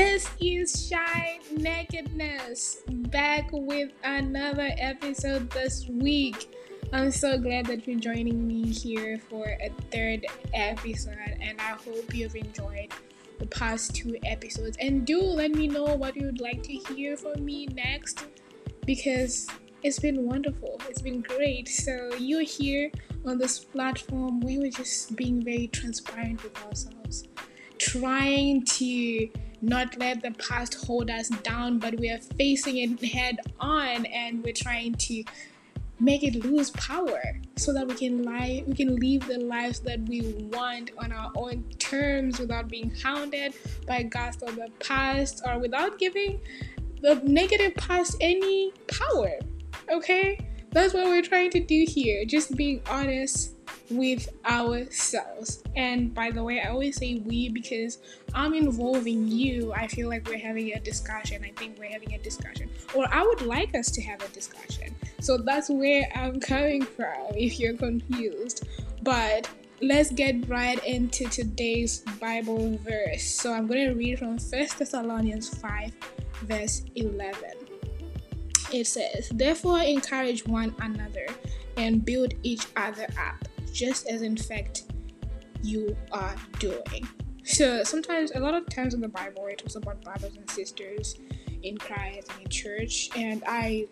This is Shy Nakedness back with another episode this week. I'm so glad that you're joining me here for a third episode, and I hope you've enjoyed the past two episodes. And do let me know what you'd like to hear from me next because it's been wonderful. It's been great. So, you're here on this platform where we're just being very transparent with ourselves, trying to not let the past hold us down, but we are facing it head on and we're trying to make it lose power so that we can lie we can live the lives that we want on our own terms without being hounded by ghosts of the past or without giving the negative past any power okay? That's what we're trying to do here just being honest with ourselves. And by the way, I always say we because I'm involving you. I feel like we're having a discussion. I think we're having a discussion. Or I would like us to have a discussion. So that's where I'm coming from if you're confused. But let's get right into today's Bible verse. So I'm going to read from 1 Thessalonians 5, verse 11. It says, Therefore, encourage one another and build each other up just as in fact you are doing. So sometimes, a lot of times in the Bible, it talks about brothers and sisters in Christ and in church, and I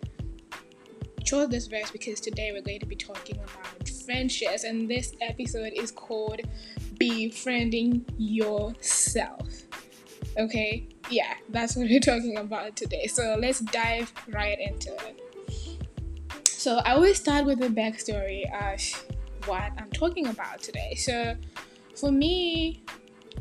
chose this verse because today we're going to be talking about friendships, and this episode is called Befriending Yourself. Okay, yeah, that's what we're talking about today. So let's dive right into it. So I always start with the backstory of what I'm talking about today. So for me,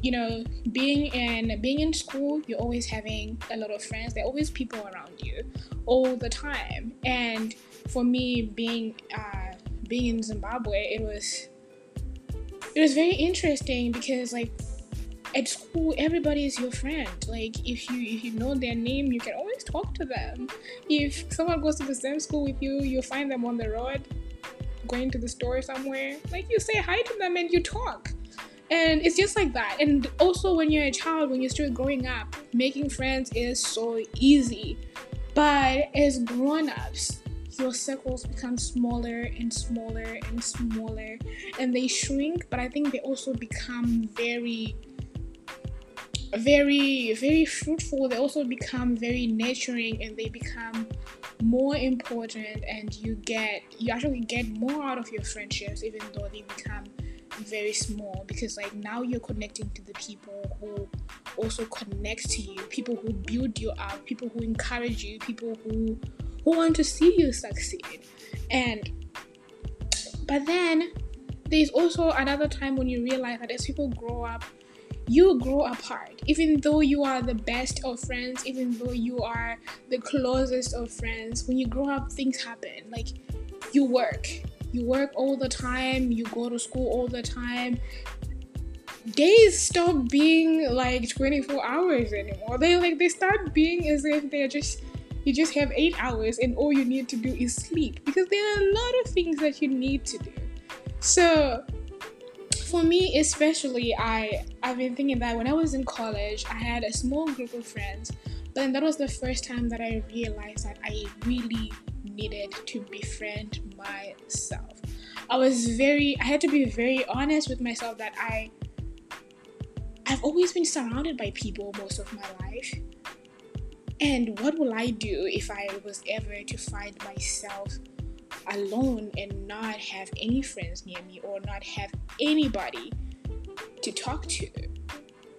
you know, being in being in school, you're always having a lot of friends. There are always people around you all the time. And for me, being uh, being in Zimbabwe, it was it was very interesting because like at school everybody is your friend like if you if you know their name you can always talk to them if someone goes to the same school with you you find them on the road going to the store somewhere, like you say hi to them and you talk. And it's just like that. And also, when you're a child, when you're still growing up, making friends is so easy. But as grown ups, your circles become smaller and smaller and smaller and they shrink, but I think they also become very very very fruitful they also become very nurturing and they become more important and you get you actually get more out of your friendships even though they become very small because like now you're connecting to the people who also connect to you people who build you up people who encourage you people who who want to see you succeed. And but then there's also another time when you realize that as people grow up you grow apart. Even though you are the best of friends even though you are the closest of friends when you grow up things happen. Like you work. You work all the time. You go to school all the time. Days stop being like 24 hours anymore. They like they start being as if they're just you just have eight hours and all you need to do is sleep because there are a lot of things that you need to do. So for me especially i i've been thinking that when i was in college i had a small group of friends but then that was the first time that i realized that i really needed to befriend myself. I was very i had to be very honest with myself that i i've always been surrounded by people most of my life. And what will i do if i was ever to find myself alone and not have any friends near me or not have anybody to talk to.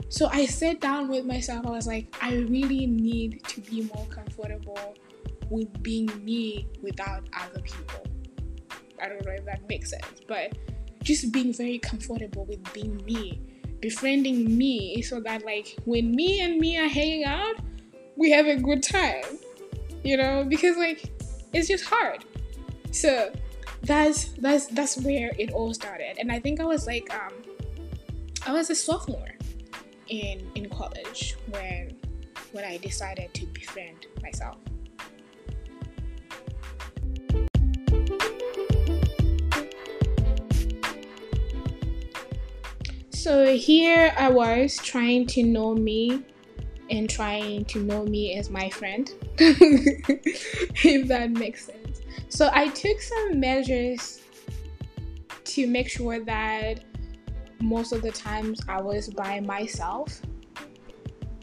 So I sat down with myself. I was like, I really need to be more comfortable with being me without other people. I don't know if that makes sense, but just being very comfortable with being me, befriending me so that like when me and me are hanging out, we have a good time. You know, because like it's just hard. So that's that's that's where it all started. And I think I was like um I was a sophomore in in college when when I decided to befriend myself. So here I was trying to know me and trying to know me as my friend, if that makes sense. So I took some measures to make sure that most of the times I was by myself.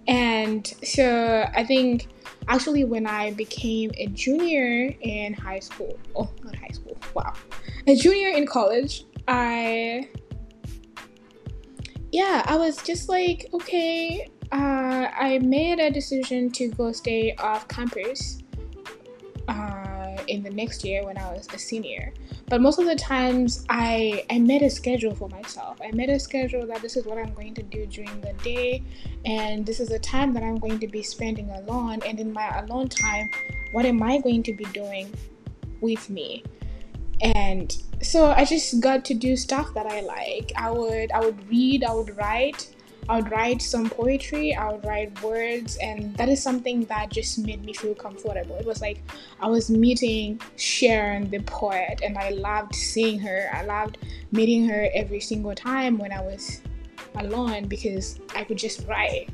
And so I think actually when I became a junior in high school, oh, not high school, wow, a junior in college, I, yeah, I was just like, okay, uh, I made a decision to go stay off campus uh, in the next year when I was a senior. But most of the times, I I made a schedule for myself. I made a schedule that this is what I'm going to do during the day, and this is the time that I'm going to be spending alone. And in my alone time, what am I going to be doing with me? And so I just got to do stuff that I like. I would I would read, I would write, I would write some poetry, I would write words, and that is something that just made me feel comfortable. It was like I was meeting Sharon, the poet, and I loved seeing her. I loved meeting her every single time when I was alone because I could just write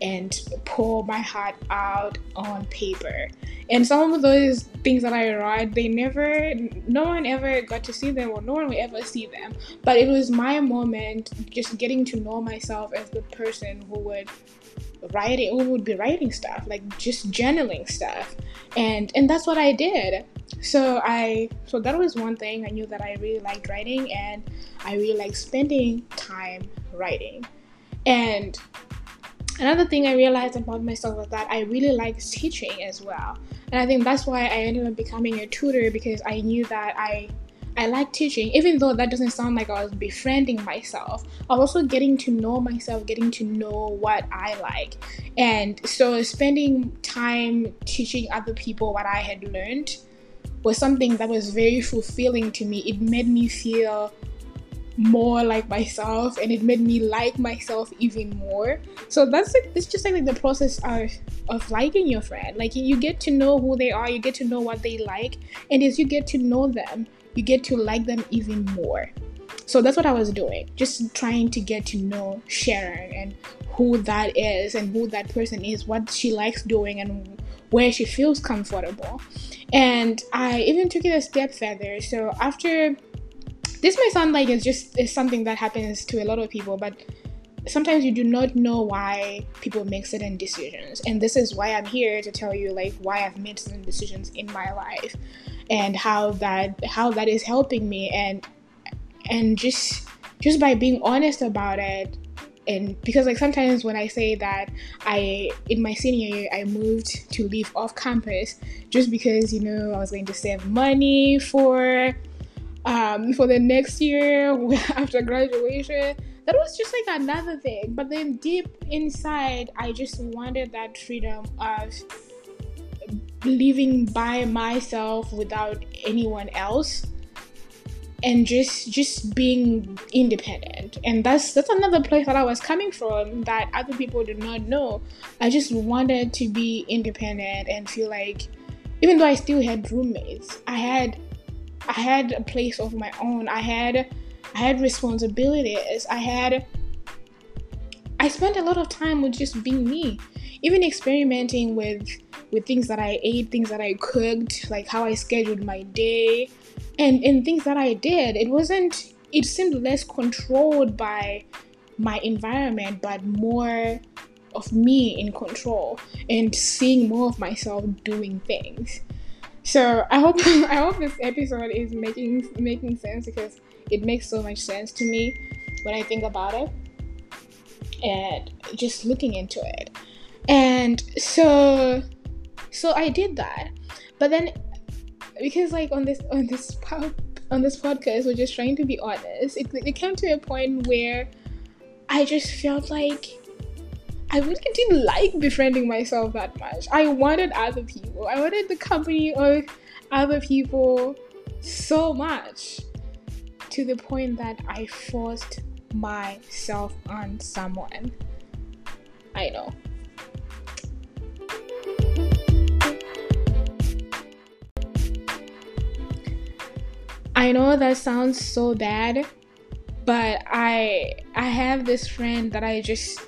and pour my heart out on paper. And some of those things that I write, they never, no one ever got to see them or no one will ever see them. But it was my moment just getting to know myself as the person who would write it, who would be writing stuff, like just journaling stuff. And and that's what I did. So I so that was one thing I knew that I really liked writing and I really like spending time writing. And another thing I realized about myself was that I really like teaching as well. And I think that's why I ended up becoming a tutor because I knew that I I like teaching, even though that doesn't sound like I was befriending myself. I was also getting to know myself, getting to know what I like. And so spending time teaching other people what I had learned was something that was very fulfilling to me. It made me feel more like myself and it made me like myself even more. So that's like it's just like, the process of of liking your friend. Like you get to know who they are you get to know what they like and as you get to know them you get to like them even more. So that's what i was doing just trying to get to know sharon and who that is and who that person is what she likes doing and where she feels comfortable. And i even took it a step further. So after this may sound like it's just it's something that happens to a lot of people, but sometimes you do not know why people make certain decisions. And this is why I'm here to tell you like why I've made certain decisions in my life and how that how that is helping me and and just just by being honest about it and because like sometimes when i say that i in my senior year i moved to leave off campus just because you know i was going to save money for um, for the next year after graduation. That was just like another thing. But then deep inside, I just wanted that freedom of living by myself without anyone else and just just being independent and that's that's another place that i was coming from that other people did not know i just wanted to be independent and feel like even though i still had roommates i had I had a place of my own. I had I had responsibilities. I had I spent a lot of time with just being me. Even experimenting with with things that I ate, things that I cooked, like how I scheduled my day and and things that I did. It wasn't it seemed less controlled by my environment but more of me in control and seeing more of myself doing things. So I hope I hope this episode is making making sense because it makes so much sense to me when I think about it and just looking into it. And so so I did that. But then because like on this on this on this podcast we're just trying to be honest, it, it came to a point where I just felt like I didn't like befriending myself that much. I wanted other people. I wanted the company of other people so much to the point that I forced myself on someone. I know. I know that sounds so bad, but I I have this friend that I just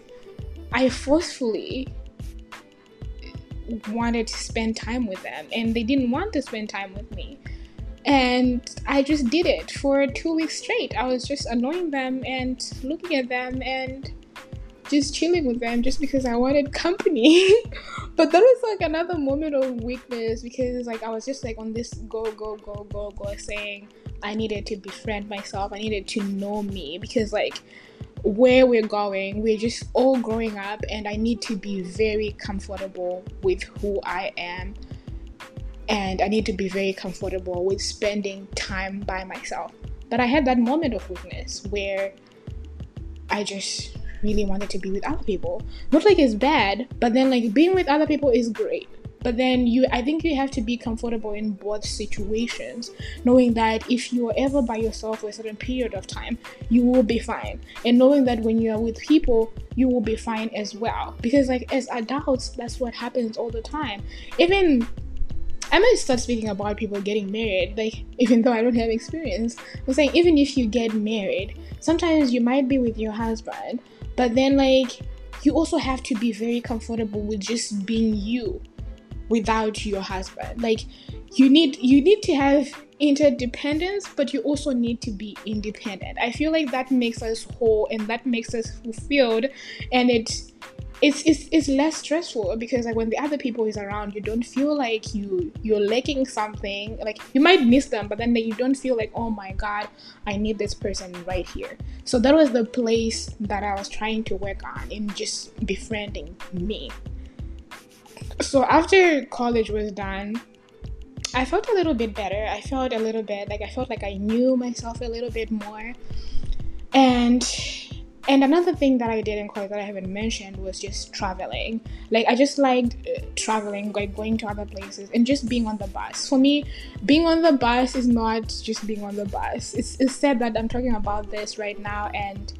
I forcefully wanted to spend time with them and they didn't want to spend time with me. And I just did it for two weeks straight. I was just annoying them and looking at them and just chilling with them just because I wanted company. but that was like another moment of weakness because like I was just like on this go, go, go, go, go saying I needed to befriend myself. I needed to know me because like where we're going, we're just all growing up and I need to be very comfortable with who I am. And I need to be very comfortable with spending time by myself. But I had that moment of weakness where I just really wanted to be with other people. Not like it's bad, but then like being with other people is great. But then you I think you have to be comfortable in both situations, knowing that if you are ever by yourself for a certain period of time, you will be fine. And knowing that when you are with people, you will be fine as well. Because like as adults, that's what happens all the time. Even I might start speaking about people getting married, like even though I don't have experience. I'm saying even if you get married, sometimes you might be with your husband, but then, like, you also have to be very comfortable with just being you without your husband. Like, you need you need to have interdependence, but you also need to be independent. I feel like that makes us whole and that makes us fulfilled, and it it's, it's it's less stressful because like when the other people is around you don't feel like you you're lacking something like you might miss them but then you don't feel like oh my god i need this person right here so that was the place that i was trying to work on in just befriending me so after college was done i felt a little bit better i felt a little bit like i felt like i knew myself a little bit more and and another thing that I did in college that I haven't mentioned was just traveling. Like I just liked uh, traveling, like going to other places and just being on the bus. For me, being on the bus is not just being on the bus. It's, it's said that I'm talking about this right now and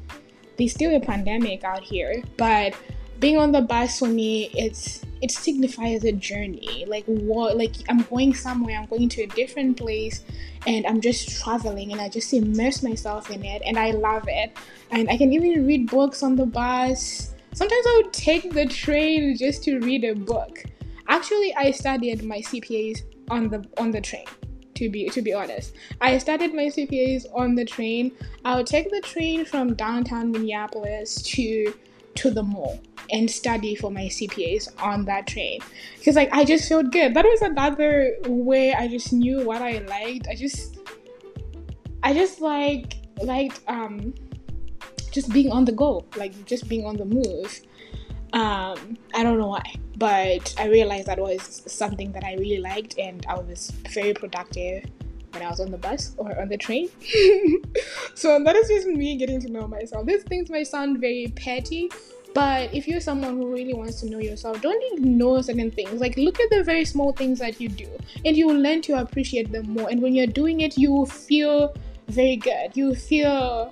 there's still a pandemic out here, but being on the bus for me it's it signifies a journey like what like i'm going somewhere i'm going to a different place and i'm just traveling and i just immerse myself in it and i love it and i can even read books on the bus sometimes i would take the train just to read a book actually i studied my cpas on the on the train to be to be honest. I started my CPAs on the train. I would take the train from downtown Minneapolis to to the mall and study for my CPAs on that train because like I just felt good. That was another way I just knew what I liked. I just I just like liked um just being on the go, like just being on the move. Um, I don't know why, but I realized that was something that I really liked, and I was very productive when I was on the bus or on the train. so that is just me getting to know myself. These things might sound very petty, but if you're someone who really wants to know yourself, don't ignore certain things. Like look at the very small things that you do, and you will learn to appreciate them more. And when you're doing it, you feel very good. You feel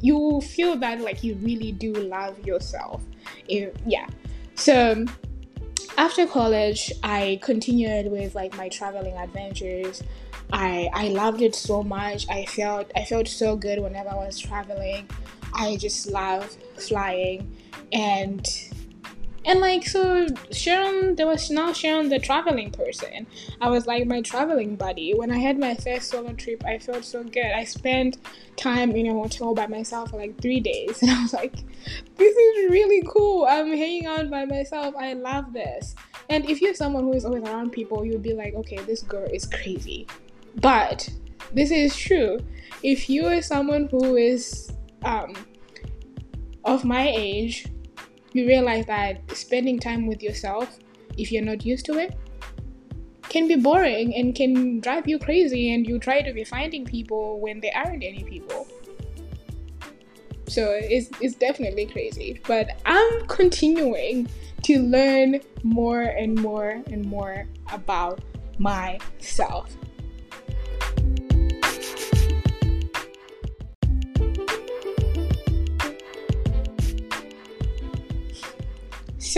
you feel that like you really do love yourself. If, yeah. So after college, I continued with like my traveling adventures. I I loved it so much. I felt I felt so good whenever I was traveling. I just love flying and and like so Sharon there was now Sharon the traveling person. I was like my traveling buddy. When I had my first solo trip I felt so good. I spent time in a hotel by myself for like three days and I was like, this is really cool. I'm hanging out by myself. I love this. And if you're someone who is always around people, you'd be like, okay, this girl is crazy. But this is true. If you are someone who is um of my age you realize that spending time with yourself, if you're not used to it, can be boring and can drive you crazy, and you try to be finding people when there aren't any people. So it's, it's definitely crazy. But I'm continuing to learn more and more and more about myself.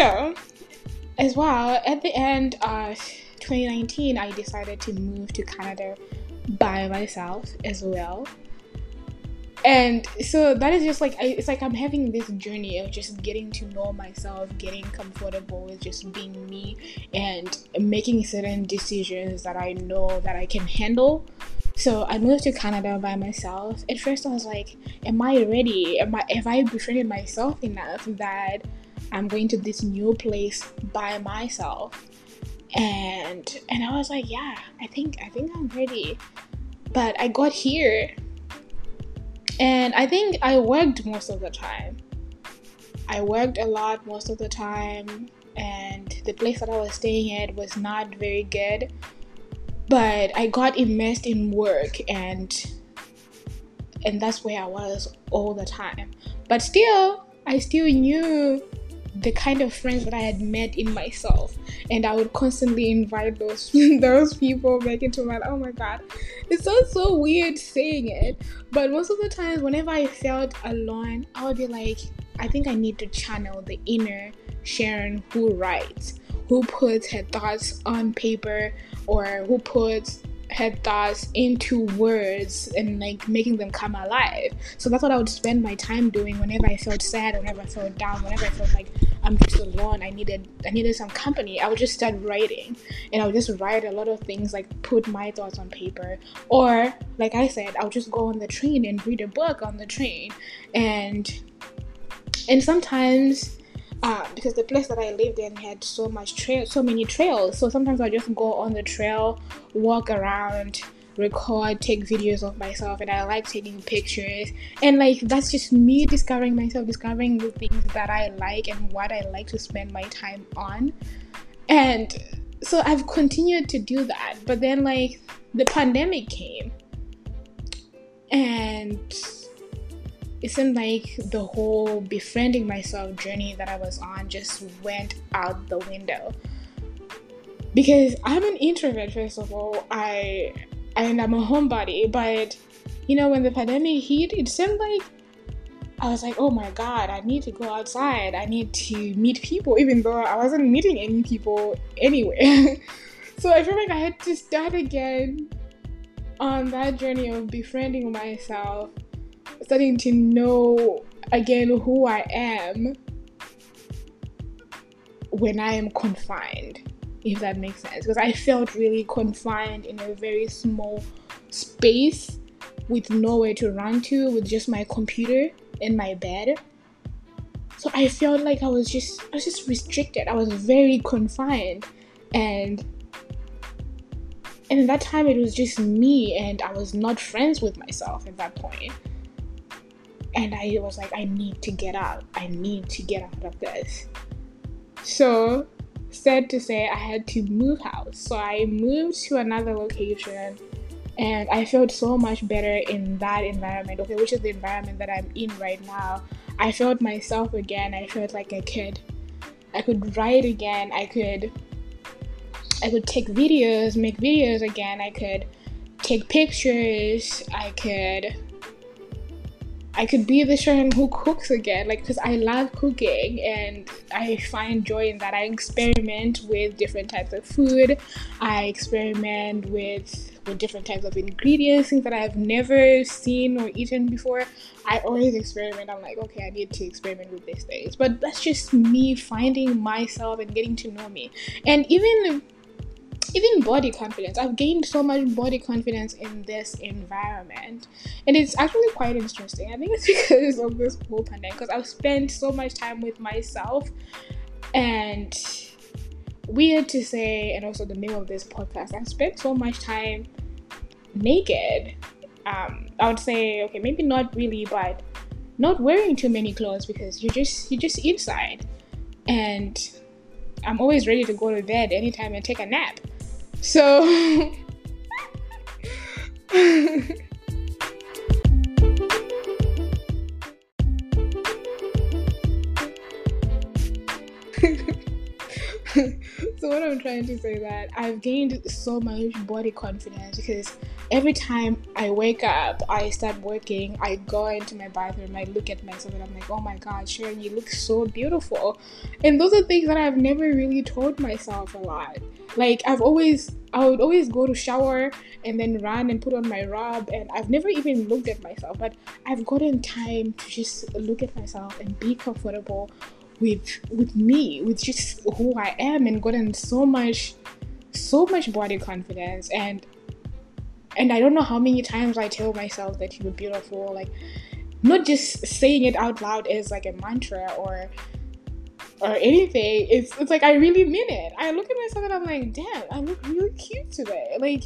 So, as well, at the end of 2019, I decided to move to Canada by myself as well. and so that is just like I, it's like i'm having this journey of just getting to know myself getting comfortable with just being me and making certain decisions that i know that i can handle. So i moved to canada by myself. At first i was like am i ready? Am i have i befriended myself enough that i'm going to this new place by myself and and i was like yeah i think i think i'm ready but i got here and I think I worked most of the time. I worked a lot most of the time, and the place that I was staying at was not very good. But I got immersed in work, and and that's where I was all the time. But still, I still knew the kind of friends that I had met in myself, and I would constantly invite those those people back into my. Oh my god, it sounds so weird saying it, but most of the times, whenever I felt alone, I would be like, I think I need to channel the inner Sharon who writes, who puts her thoughts on paper, or who puts had thoughts into words and like making them come alive. So that's what I would spend my time doing whenever I felt sad, whenever I felt down, whenever I felt like I'm just alone. I needed I needed some company. I would just start writing, and I would just write a lot of things like put my thoughts on paper, or like I said, I would just go on the train and read a book on the train, and and sometimes uh, because the place that I lived in had so much trail, so many trails. So sometimes I just go on the trail, walk around, record, take videos of myself, and I like taking pictures. And like that's just me discovering myself, discovering the things that I like and what I like to spend my time on. And so I've continued to do that. But then like the pandemic came, and it seemed like the whole befriending myself journey that I was on just went out the window. Because I'm an introvert, first of all, I and I'm a homebody, but you know, when the pandemic hit, it seemed like I was like, oh my god, I need to go outside. I need to meet people, even though I wasn't meeting any people anywhere. so I feel like I had to start again on that journey of befriending myself starting to know again who I am when I am confined, if that makes sense. Because I felt really confined in a very small space with nowhere to run to, with just my computer in my bed. So I felt like I was just I was just restricted. I was very confined and and at that time it was just me and I was not friends with myself at that point and I was like, I need to get out. I need to get out of this. So, sad to say, I had to move house. So I moved to another location, and I felt so much better in that environment. Okay, which is the environment that I'm in right now. I felt myself again. I felt like a kid. I could write again. I could, I could take videos, make videos again. I could take pictures. I could I could be the Sharon who cooks again, like because I love cooking and I find joy in that. I experiment with different types of food. I experiment with with different types of ingredients, things that I've never seen or eaten before. I always experiment. I'm like, okay, I need to experiment with these things. But that's just me finding myself and getting to know me. And even even body confidence. I've gained so much body confidence in this environment, and it's actually quite interesting. I think it's because of this whole pandemic, because I've spent so much time with myself, and weird to say, and also the name of this podcast, I've spent so much time naked. Um, I would say, okay, maybe not really, but not wearing too many clothes because you're just you're just inside, and I'm always ready to go to bed anytime and take a nap. So so what I'm trying to say that I've gained so much body confidence because every time I wake up, I start working, I go into my bathroom, I look at myself and I'm like, oh my god, Sharon, you look so beautiful. And those are things that I've never really told myself a lot. Like I've always I would always go to shower and then run and put on my robe and I've never even looked at myself, but I've gotten time to just look at myself and be comfortable with with me, with just who I am and gotten so much so much body confidence and and I don't know how many times I tell myself that you're beautiful, like not just saying it out loud as like a mantra or or anything. It's it's like I really mean it. I look at myself and I'm like, damn, I look really cute today. Like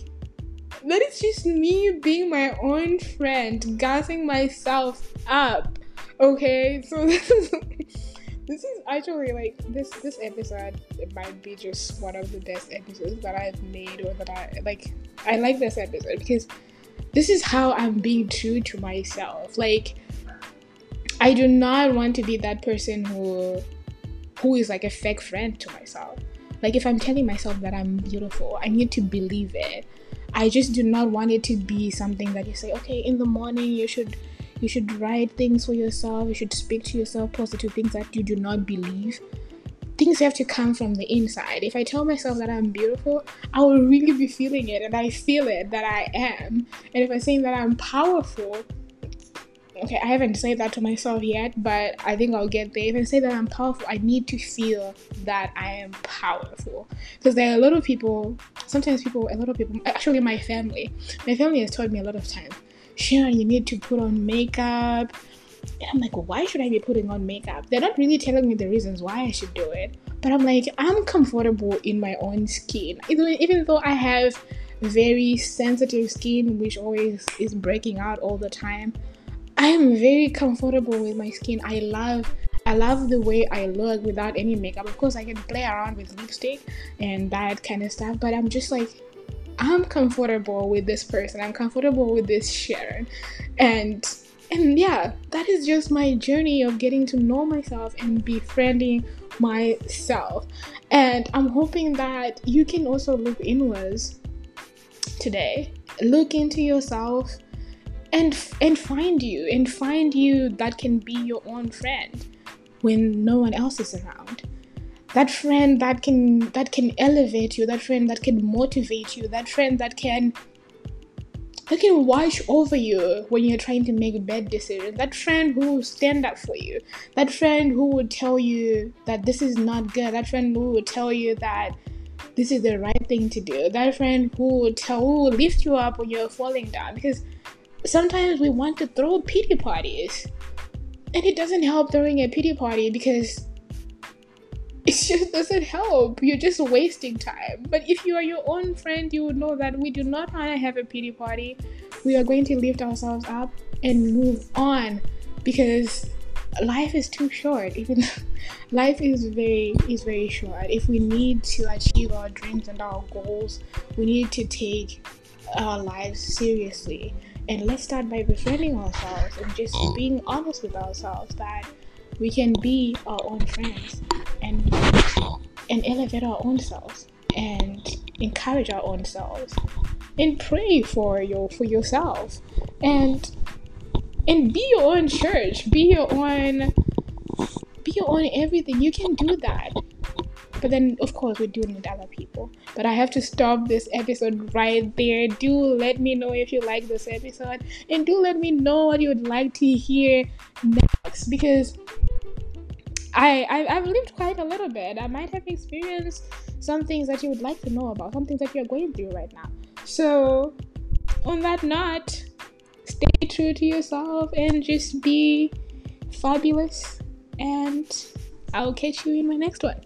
that is just me being my own friend, gassing myself up. Okay, so this is this is actually like this this episode might be just one of the best episodes that I've made or that I like I like this episode because this is how I'm being true to myself. Like I do not want to be that person who who is like a fake friend to myself. Like if I'm telling myself that I'm beautiful, I need to believe it. I just do not want it to be something that you say, okay, in the morning you should you should write things for yourself, you should speak to yourself positive things that you do not believe. Things have to come from the inside. If I tell myself that I'm beautiful, I will really be feeling it and I feel it that I am. And if I'm saying that I'm powerful, okay, I haven't said that to myself yet, but I think I'll get there. If I say that I'm powerful, I need to feel that I am powerful. Because there are a lot of people, sometimes people, a lot of people, actually, my family, my family has told me a lot of times, Sharon, you need to put on makeup. And I'm like, why should I be putting on makeup? They're not really telling me the reasons why I should do it. But I'm like, I'm comfortable in my own skin. Even, even though I have very sensitive skin, which always is breaking out all the time. I am very comfortable with my skin. I love I love the way I look without any makeup. Of course, I can play around with lipstick and that kind of stuff, but I'm just like I'm comfortable with this person. I'm comfortable with this Sharon. And and yeah, that is just my journey of getting to know myself and befriending myself. And I'm hoping that you can also look inwards today. Look into yourself and and find you and find you that can be your own friend when no one else is around that friend that can that can elevate you that friend that can motivate you that friend that can that can watch over you when you're trying to make bad decisions. That friend who will stand up for you. That friend who would tell you that this is not good. That friend who would tell you that this is the right thing to do. That friend who would tell who will lift you up when you're falling down. Because sometimes we want to throw pity parties. And it doesn't help throwing a pity party because it just doesn't help. You're just wasting time. But if you are your own friend, you would know that we do not want to have a pity party. We are going to lift ourselves up and move on because life is too short. Even life is very is very short. If we need to achieve our dreams and our goals, we need to take our lives seriously and let's start by befriending ourselves and just oh. being honest with ourselves that we can be our own friends and and elevate our own selves and encourage our own selves and pray for your for yourself and and be your own church. Be your own be your own everything. You can do that. But then, of course, we do need other people. But I have to stop this episode right there. Do let me know if you like this episode, and do let me know what you would like to hear next because I, I have lived quite a little bit. I might have experienced some things that you would like to know about, some things that you're going through right now. So, on that note, stay true to yourself and just be fabulous. And I'll catch you in my next one.